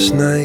Christmas night,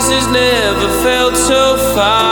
promises never felt so far.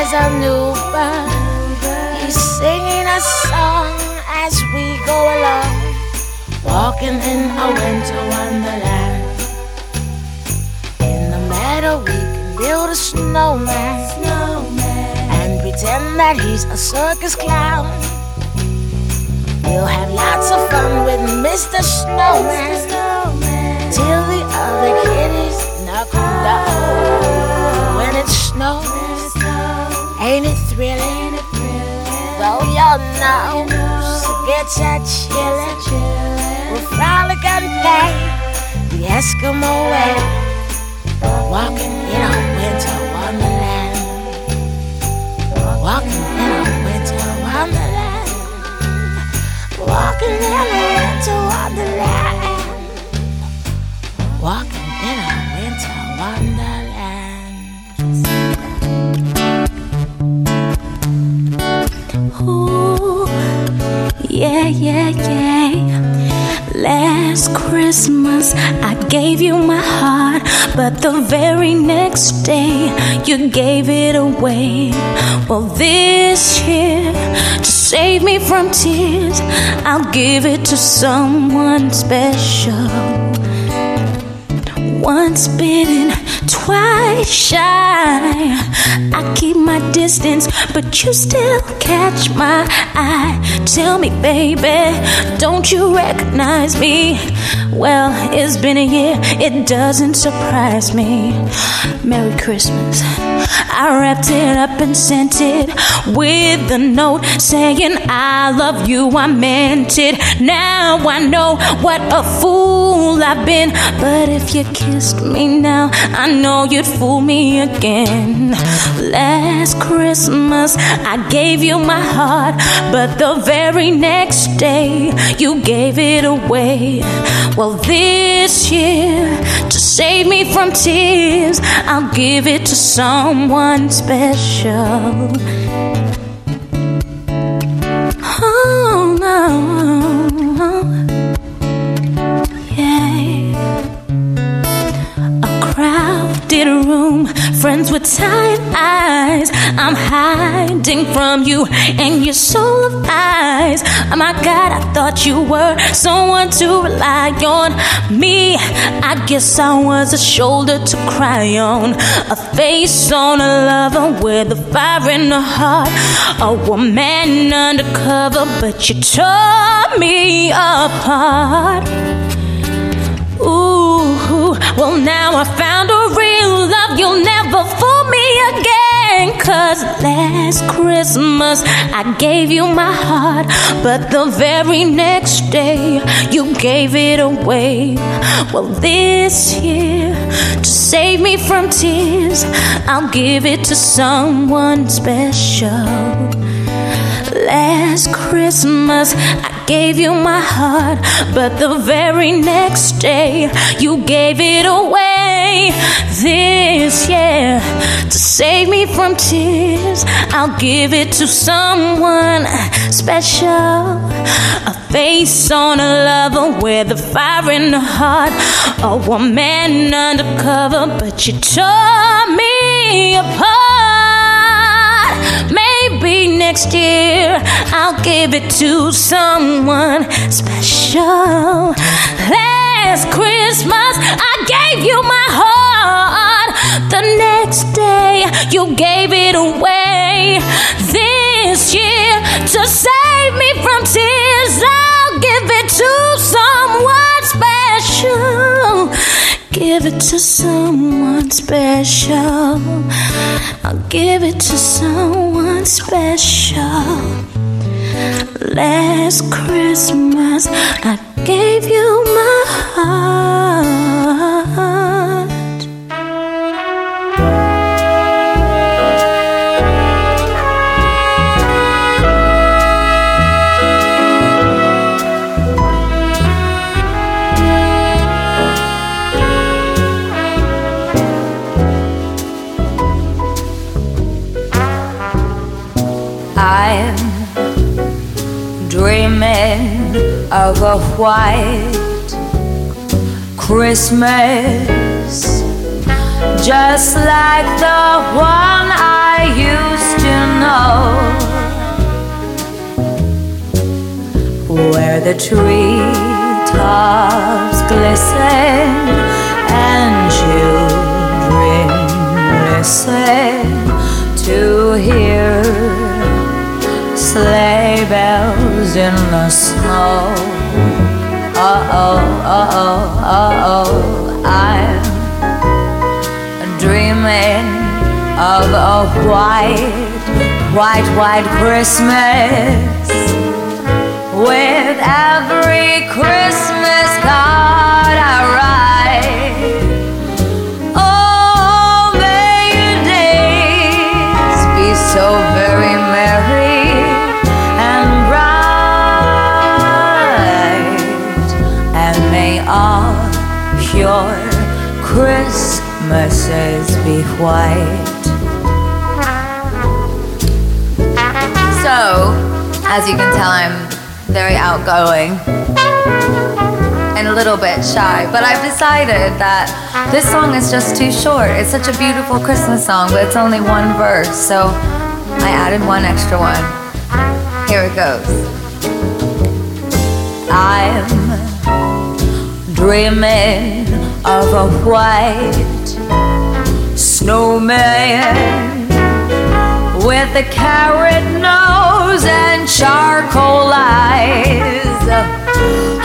there's a new bird. He's singing a song as we go along, walking in a winter wonderland. In the meadow, we can build a snowman, and pretend that he's a circus clown. We'll have lots of fun with Mr. Snowman, till the other kitties knock on the when it snows. Ain't it thrilling? Ain't it thrilling? Though y'all know, you know she gets her chillin'. chillin'. We're finally gonna pay the Eskimo way. Walking in a winter wonderland. Walking in a winter wonderland. Walking in a winter wonderland. Walking. Yeah, yeah, yeah. Last Christmas, I gave you my heart, but the very next day, you gave it away. Well, this year, to save me from tears, I'll give it to someone special. Once bitten, twice shy. I keep my distance, but you still catch my eye. Tell me, baby, don't you recognize me? Well, it's been a year, it doesn't surprise me. Merry Christmas. I wrapped it up and sent it with a note saying, I love you, I meant it. Now I know what a fool I've been. But if you kissed me now, I know you'd fool me again. Last Christmas, I gave you my heart, but the very next day, you gave it away. Well, this year, to save me from tears, I'll give it to someone special. Oh, no. Friends with tired eyes. I'm hiding from you and your soul of eyes. Oh my God, I thought you were someone to rely on. Me, I guess I was a shoulder to cry on, a face on a lover with a fire in the heart, a woman undercover, but you tore me apart. Ooh, well, now I found a real love. You'll never fool me again. Cause last Christmas I gave you my heart, but the very next day you gave it away. Well, this year, to save me from tears, I'll give it to someone special. Last Christmas, gave you my heart, but the very next day, you gave it away. This year, to save me from tears, I'll give it to someone special. A face on a lover with a fire in the heart, a woman undercover, but you tore me apart. Maybe next year I'll give it to someone special. Last Christmas I gave you my heart. The next day you gave it away. This year to save me from tears, I'll give it to someone special. Give it to someone special. I'll give it to someone special. Last Christmas, I gave you my heart. Of a white Christmas, just like the one I used to know, where the tree tops glisten and children listen to hear sleigh bells in the snow. Oh, uh oh, uh oh. I'm dreaming of a white, white, white Christmas with every Christmas card white. So, as you can tell, I'm very outgoing and a little bit shy. But I've decided that this song is just too short. It's such a beautiful Christmas song, but it's only one verse. So I added one extra one. Here it goes. I'm dreaming of a white snowman with a carrot nose and charcoal eyes.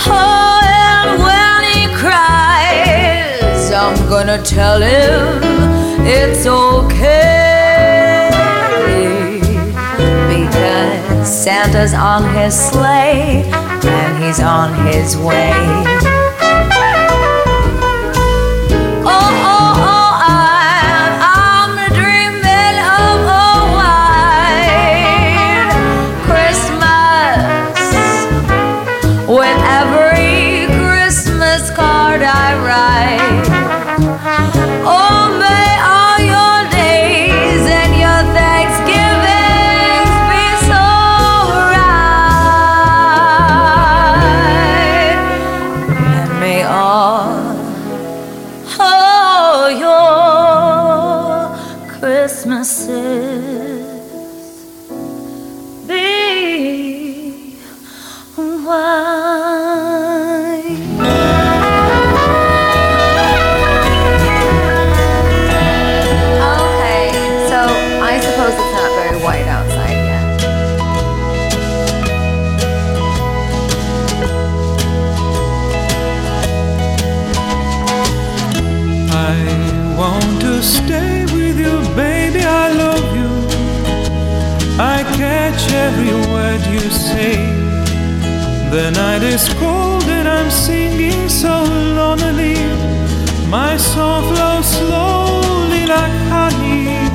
Oh, and when he cries, I'm gonna tell him it's okay because Santa's on his sleigh and he's on his way. The night is cold and I'm singing so lonely. My song flows slowly like honey.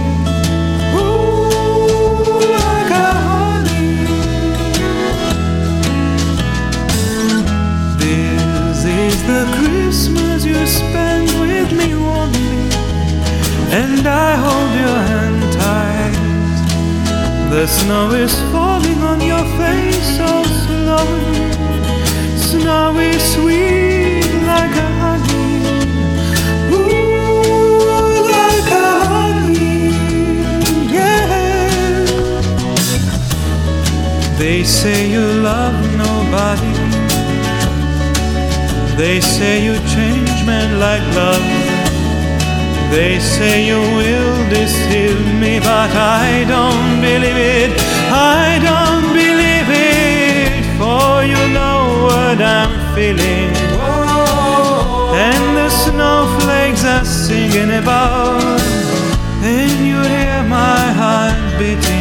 The Christmas you spend with me only, and I hold your hand. The snow is falling on your face oh, so slowly snowy sweet like a honey. Ooh, like a honey, yeah. They say you love nobody. They say you change men like love. They say you will deceive me, but I don't believe it. I don't believe it, for you know what I'm feeling. And the snowflakes are singing about, and you hear my heart beating.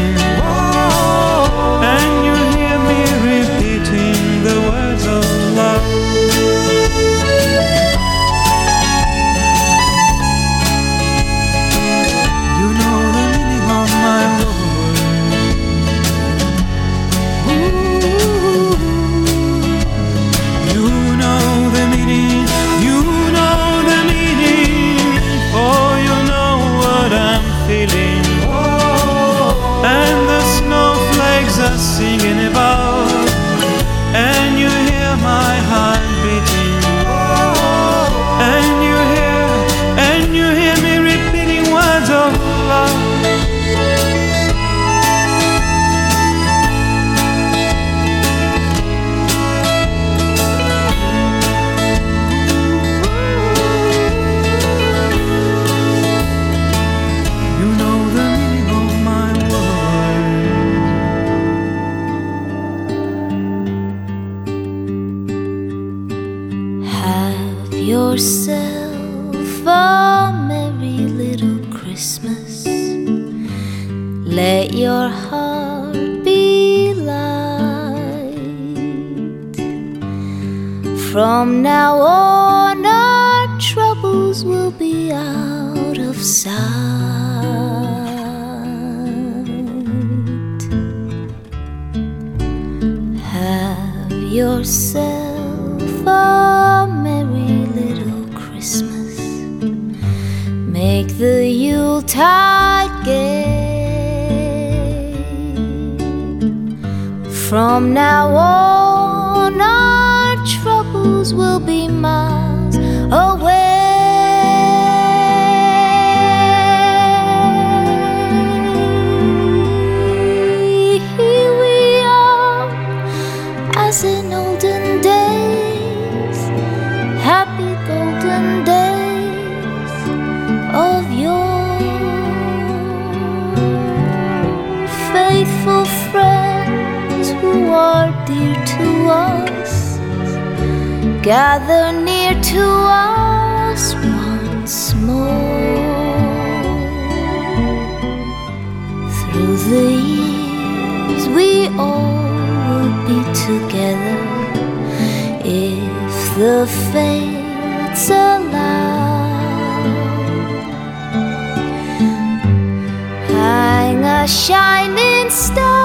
Shining star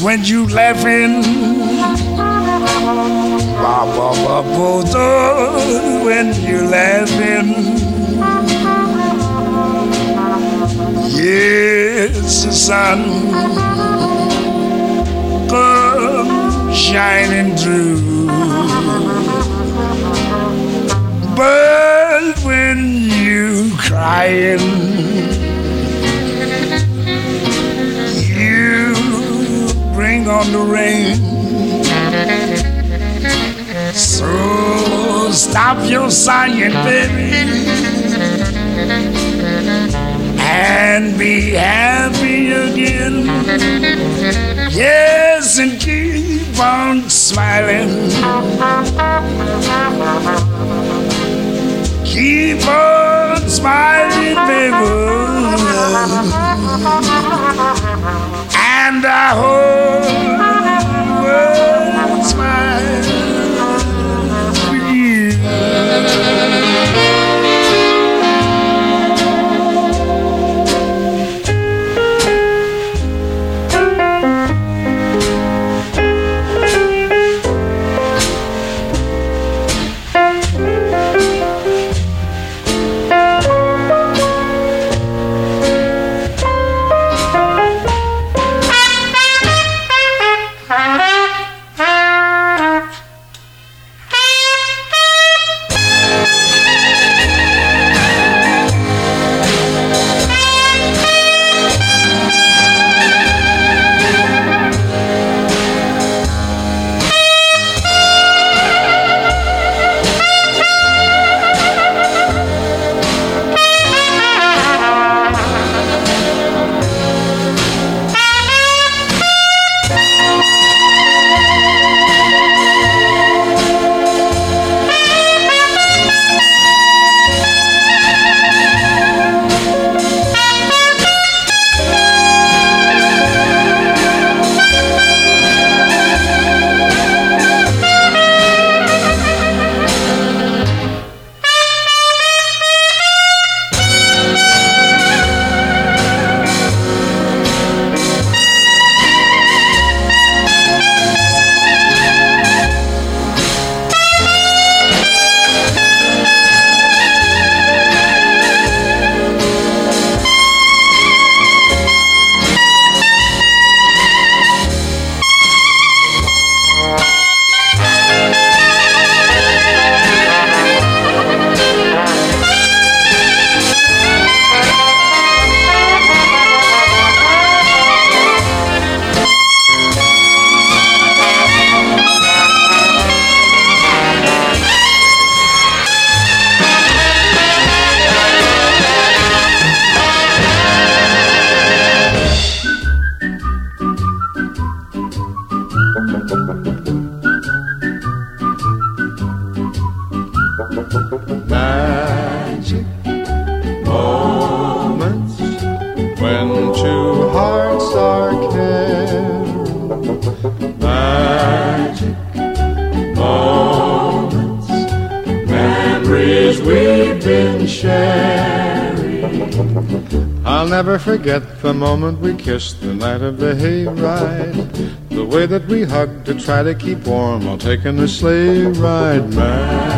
When you laughing. Ba, ba, ba, do, when you're laughing. Yes, the sun comes shining through. But when you crying, on the rain. So stop your sighing, baby, and be happy again. Yes, and keep on smiling. Keep on smiling, baby. And I hope moment we kissed the night of the hayride. The way that we hugged to try to keep warm while taking the sleigh ride. Magic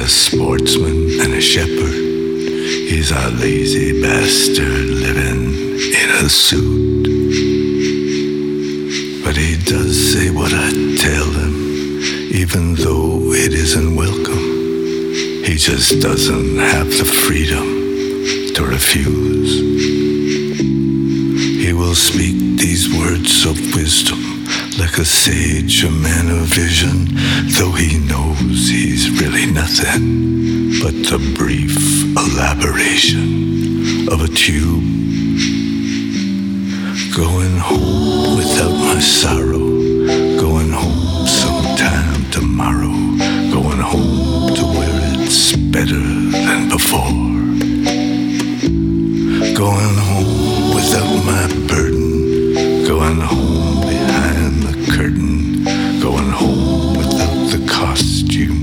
a sportsman and a shepherd. He's a lazy bastard living in a suit. But he does say what I tell him, even though it isn't welcome. He just doesn't have the freedom to refuse. He will speak these words of wisdom like a sage, a man of vision, though he knows he's really nothing but the brief elaboration of a tube. Going home without my sorrow, going home sometime tomorrow, going home to where it's better than before. Going home without my burden, going home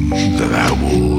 that I wore.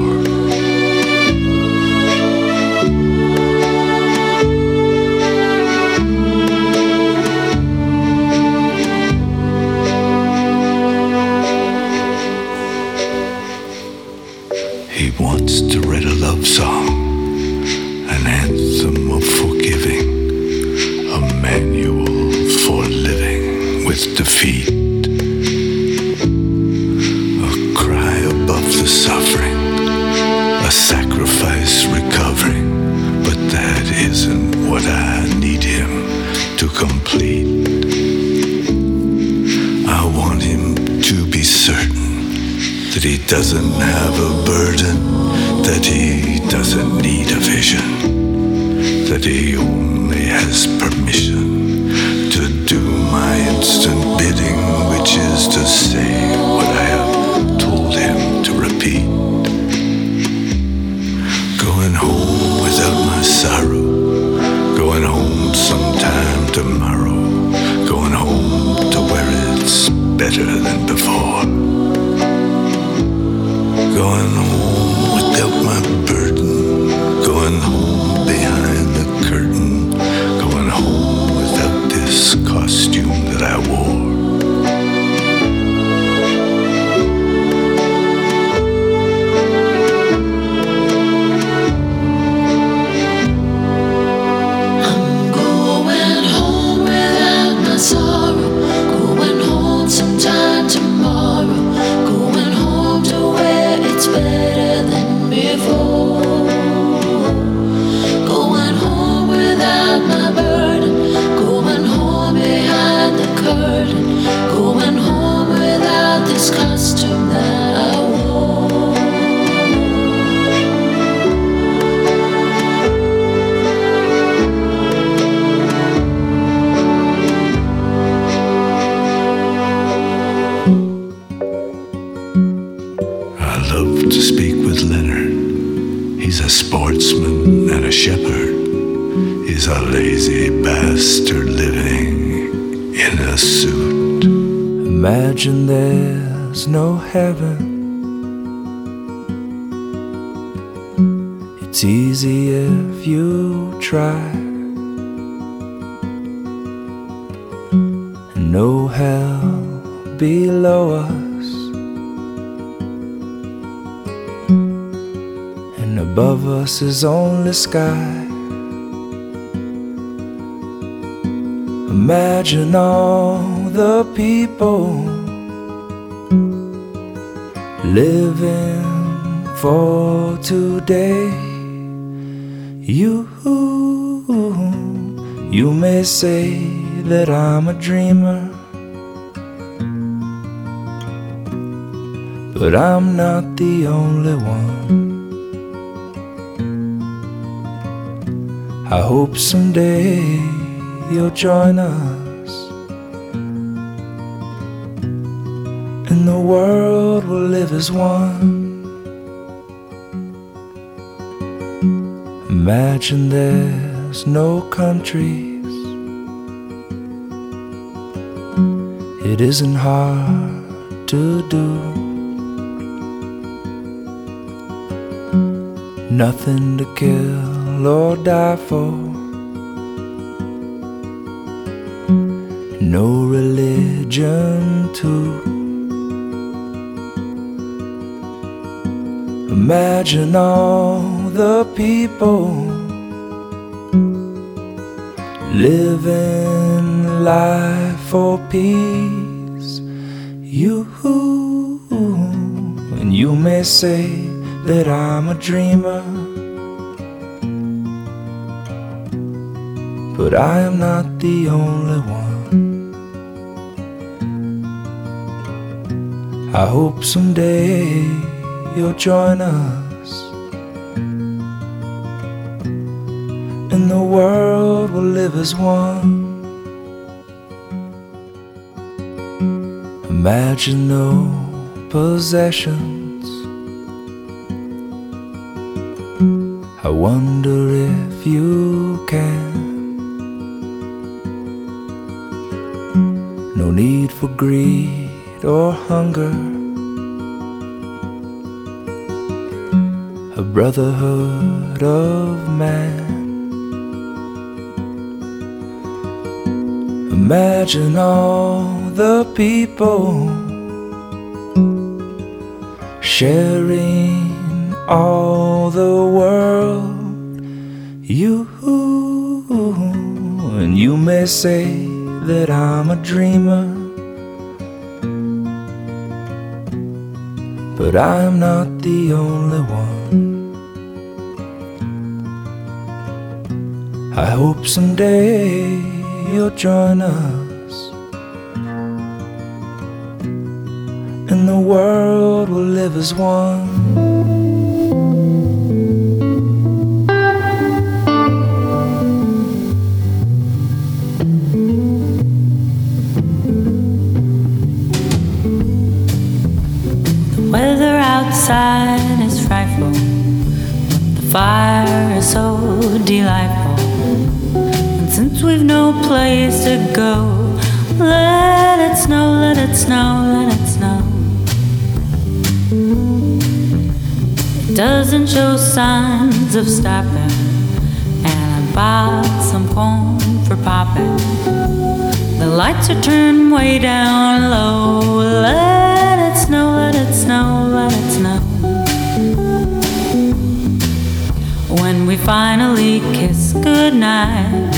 Heaven. It's easy if you try. And no hell below us. And above us is only sky. Imagine all the people living for today. You, you may say that I'm a dreamer, but I'm not the only one. I hope someday you'll join us, live as one. Imagine there's no countries. It isn't hard to do. Nothing to kill or die for. No religion, too. Imagine all the people living life for peace. You and you may say that I'm a dreamer, but I am not the only one. I hope someday you'll join us, and the world will live as one. Imagine no possessions. I wonder if you can. No need for greed or hunger. Brotherhood of man. Imagine all the people sharing all the world. You and you may say that I'm a dreamer, but I'm not the only one. I hope someday you'll join us, and the world will live as one. The weather outside is frightful, but the fire is so delightful. Since we've no place to go, let it snow, let it snow, let it snow. It doesn't show signs of stopping, and I bought some corn for popping. The lights are turned way down low. Let it snow, let it snow, let it snow. When we finally kiss goodnight,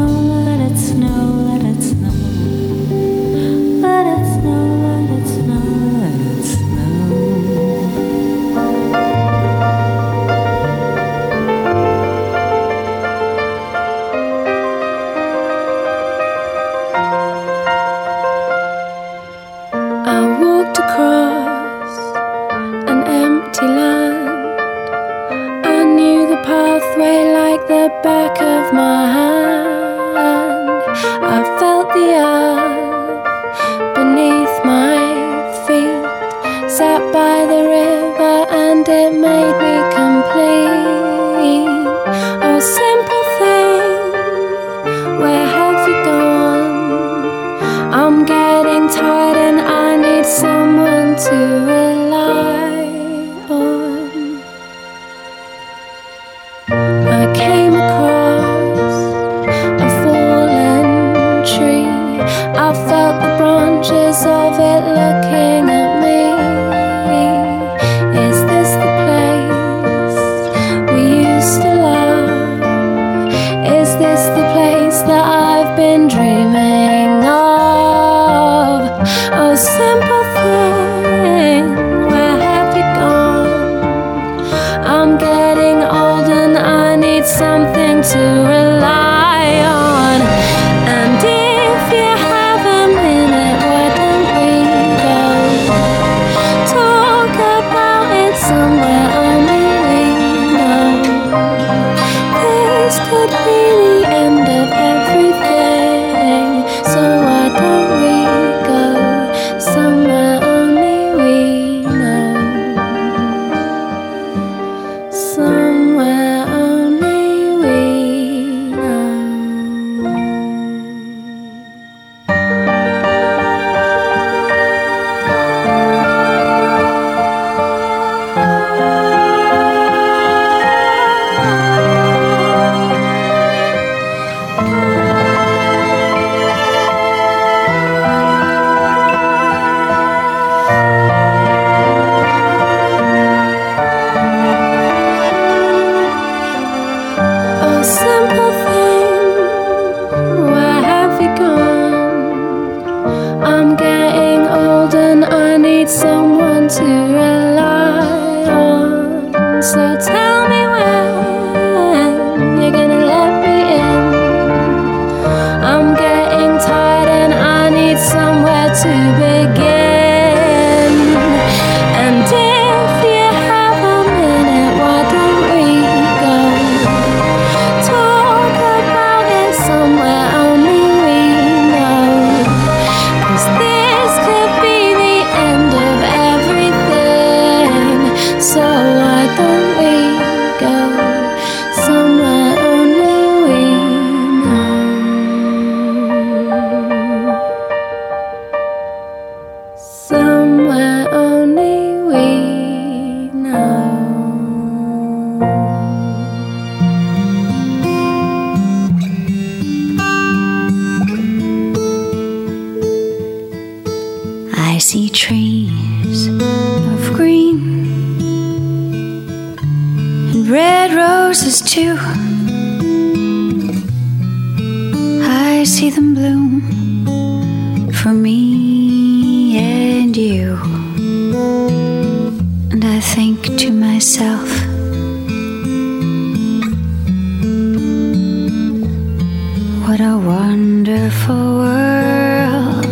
A wonderful world.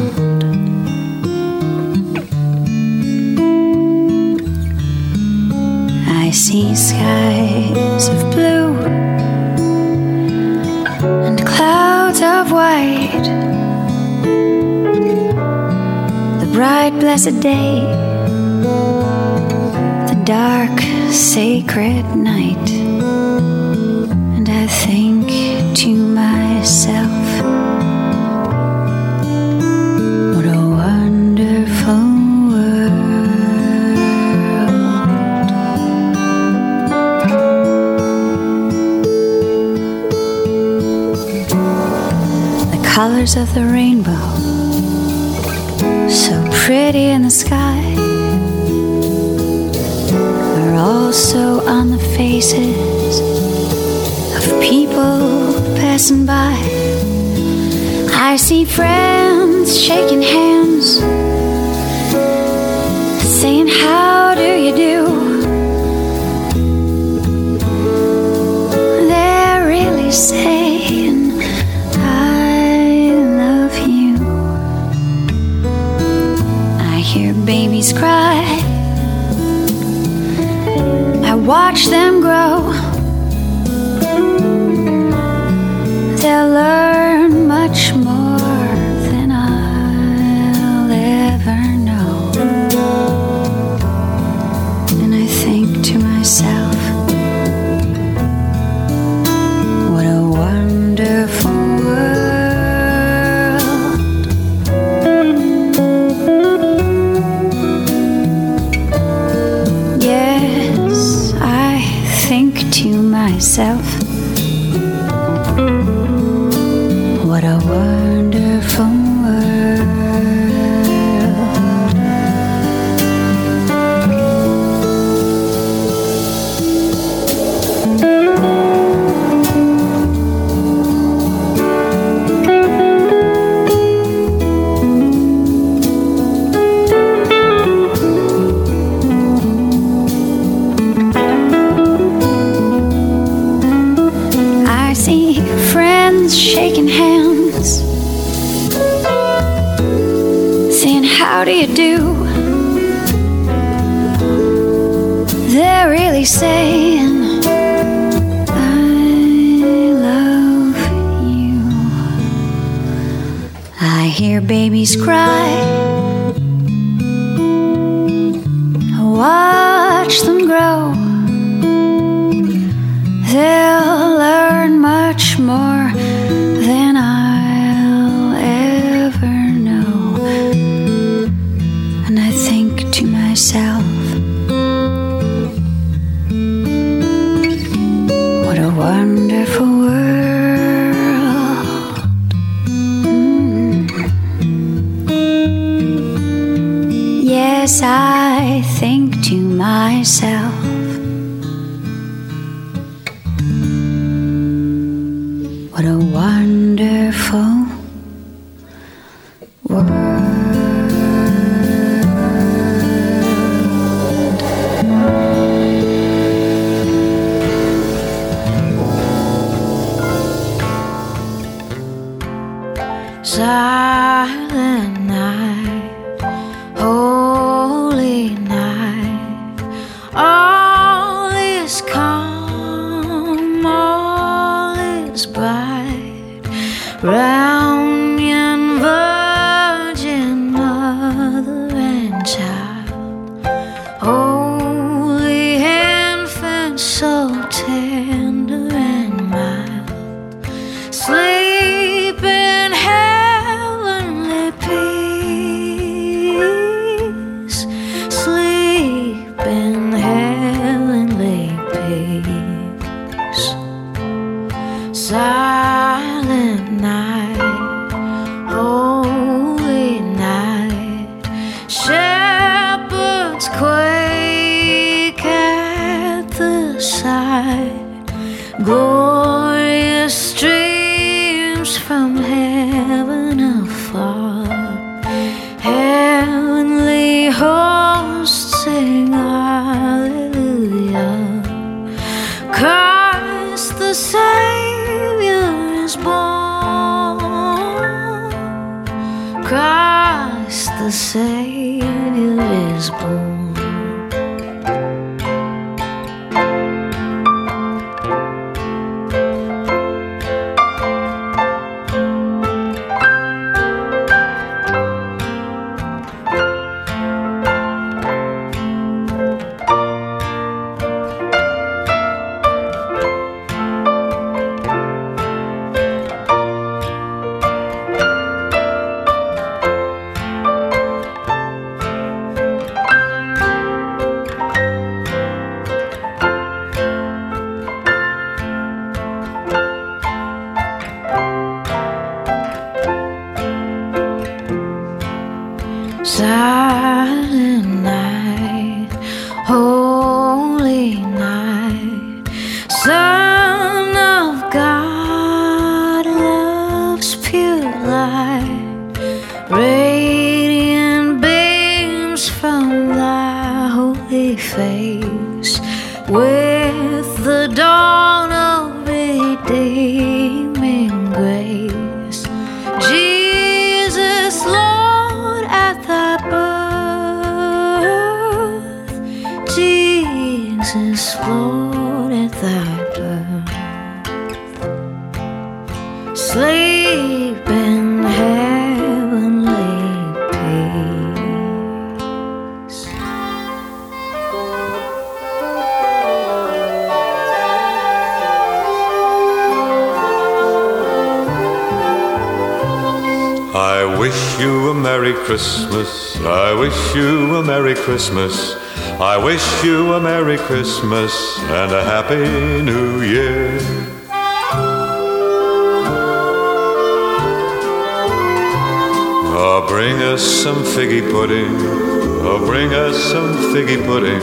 I see skies of blue and clouds of white. The bright, blessed day, the dark, sacred night. colors of the rainbow. So pretty in the sky. Are also on the faces of people passing by. I see friends shaking hands, saying, How do you do? They're really saying, babies cry. I watch them grow. Tell her. to myself. right. sun. I wish you a Merry Christmas. I wish you a Merry Christmas and a Happy New Year. Oh, bring us some figgy pudding. Oh, bring us some figgy pudding.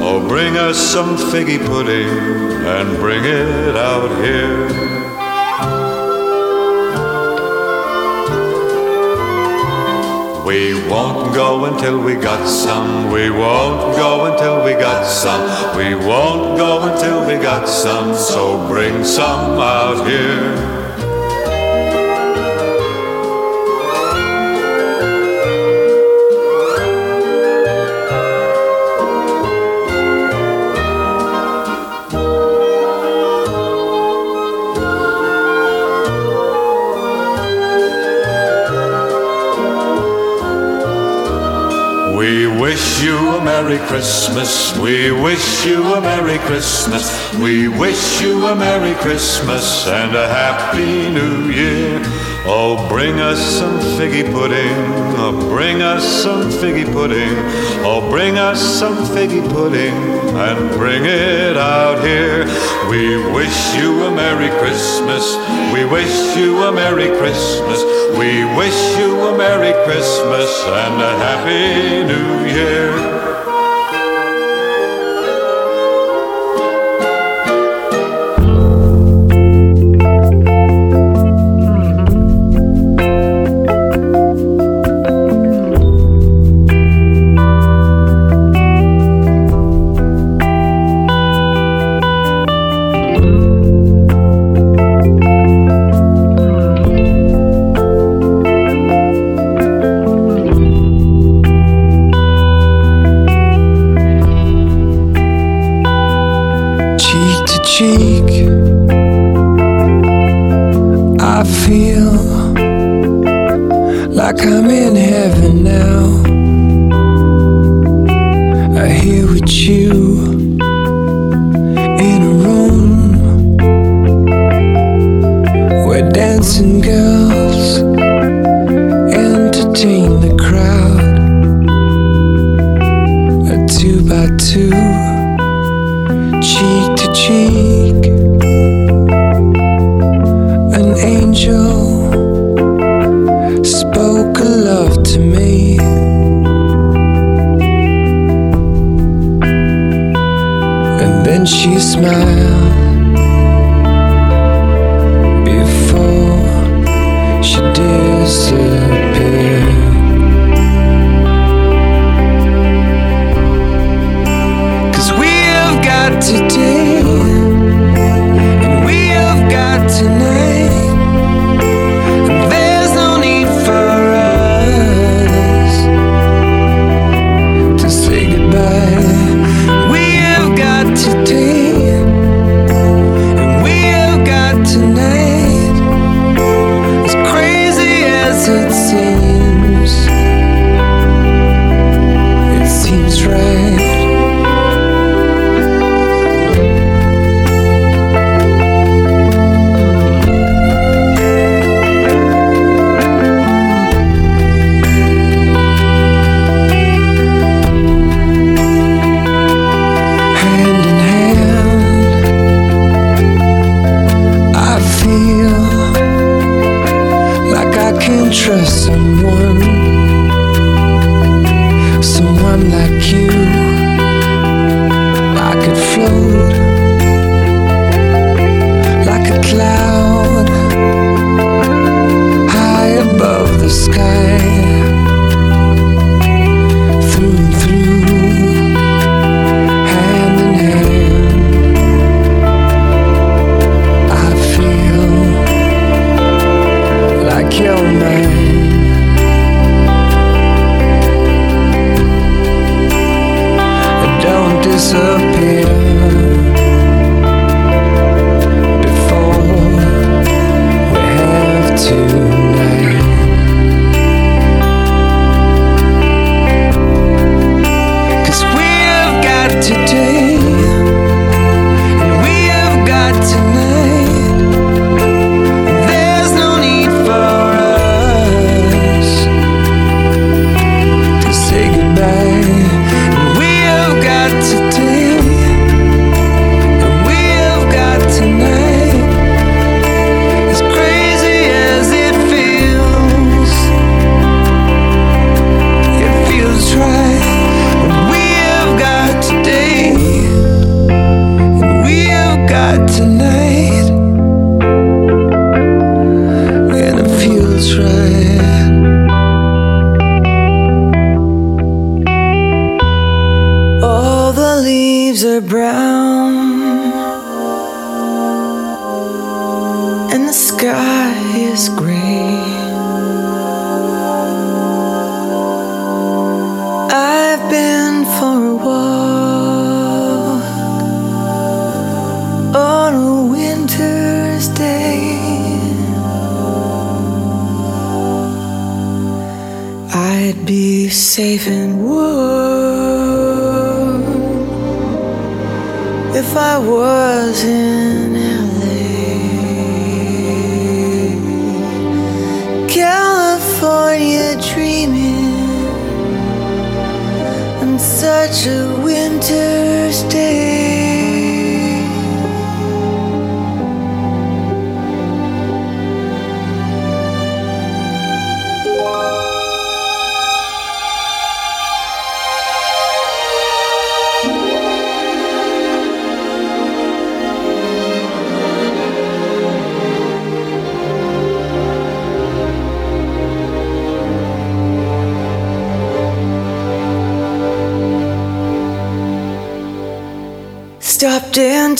Oh, bring us some figgy pudding and bring it out here. We won't go until we got some. We won't go until we got some. We won't go until we got some. So bring some out here. Merry Christmas. We wish you a Merry Christmas. We wish you a Merry Christmas and a Happy New Year. Oh, bring us some figgy pudding. Oh, bring us some figgy pudding. Oh, bring us some figgy pudding and bring it out here. We wish you a Merry Christmas. We wish you a Merry Christmas. We wish you a Merry Christmas and a Happy New Year.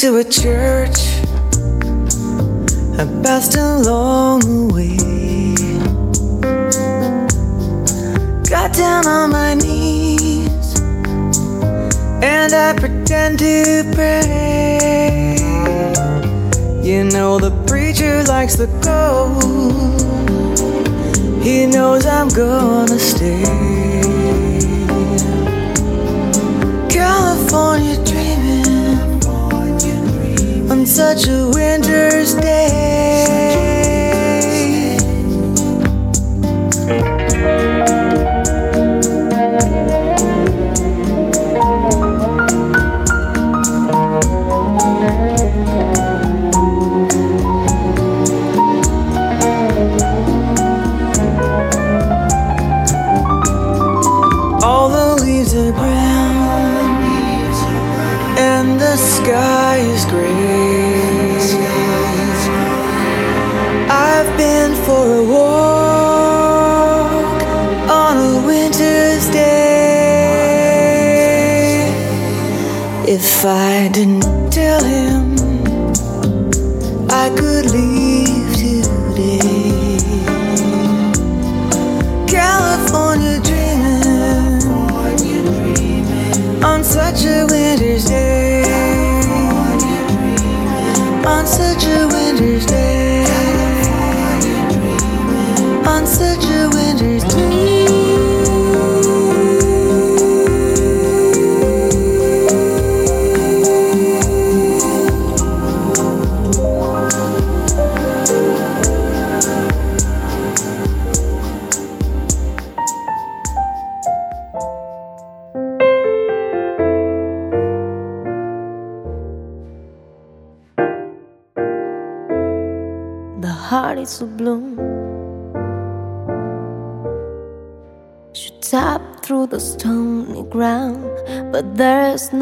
Into a church, I passed along the way. Got down on my knees, and I pretend to pray. You know, the preacher likes the gold, he knows I'm gonna stay. California such a winter's day. If I didn't tell him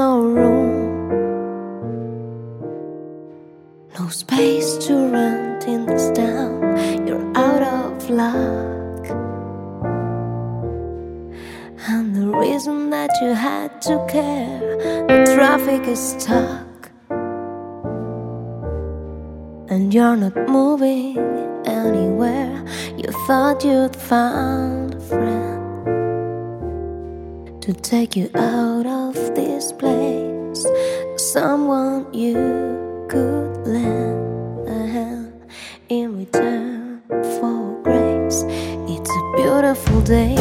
no room. No space to rent in this town. You're out of luck. And the reason that you had to care, the traffic is stuck. And you're not moving anywhere. You thought you'd found a friend to take you out of this place. Someone you could lend a hand in return for grace. It's a beautiful day.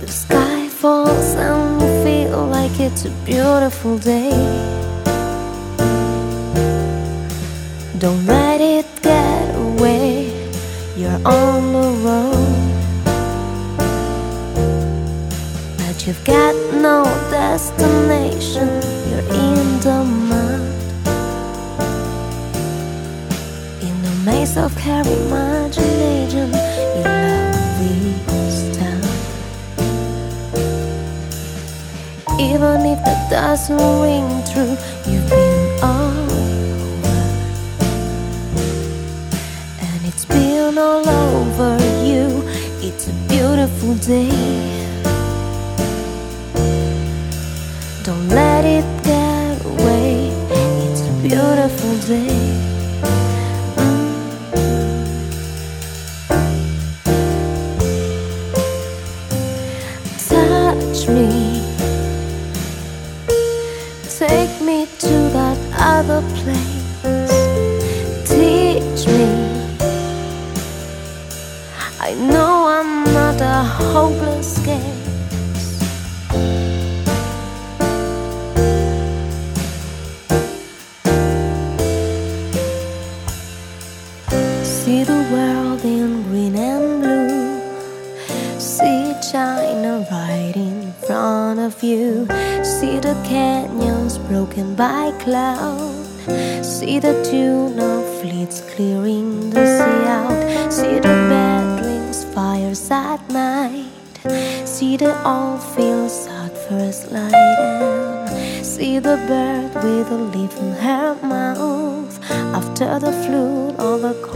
The sky falls and you feel like it's a beautiful day. Don't let it get away. You're on the road. You've got no destination. You're in the mud. In the maze of her imagination, you love this town. Even if that doesn't ring true, you've been all and it's been all over you. It's a beautiful day. Don't let it get away. It's a beautiful day. See the world in green and blue. See China right in front of you. See the canyons broken by cloud. See the tune of fleets clearing the sea out. See the bedrooms, fires at night. See the old fields at first light. And see the bird with a leaf in her mouth. After the flood, all the.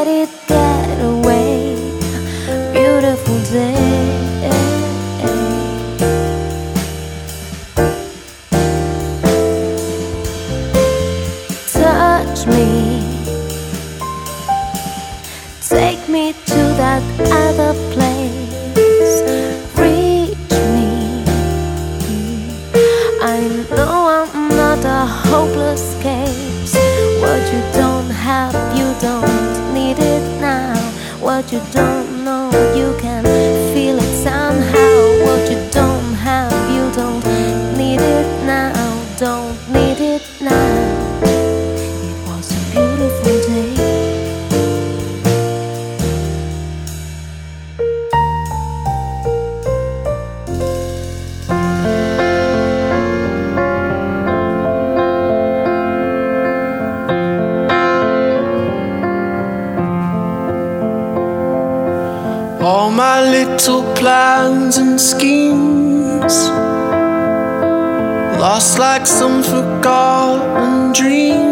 forgotten dream.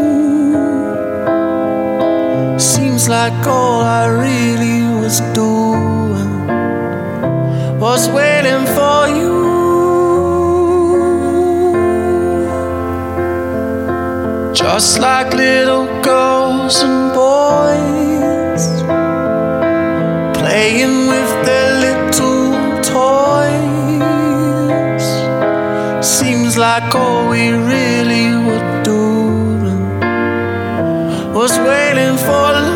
Seems like all I really was doing was waiting for you. Just like little girls and boys playing with their little toys. Seems like all we really was waiting for.